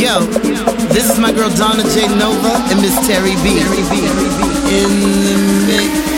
Yo, this is my girl Donna J. Nova and Miss Terry B. In the mix.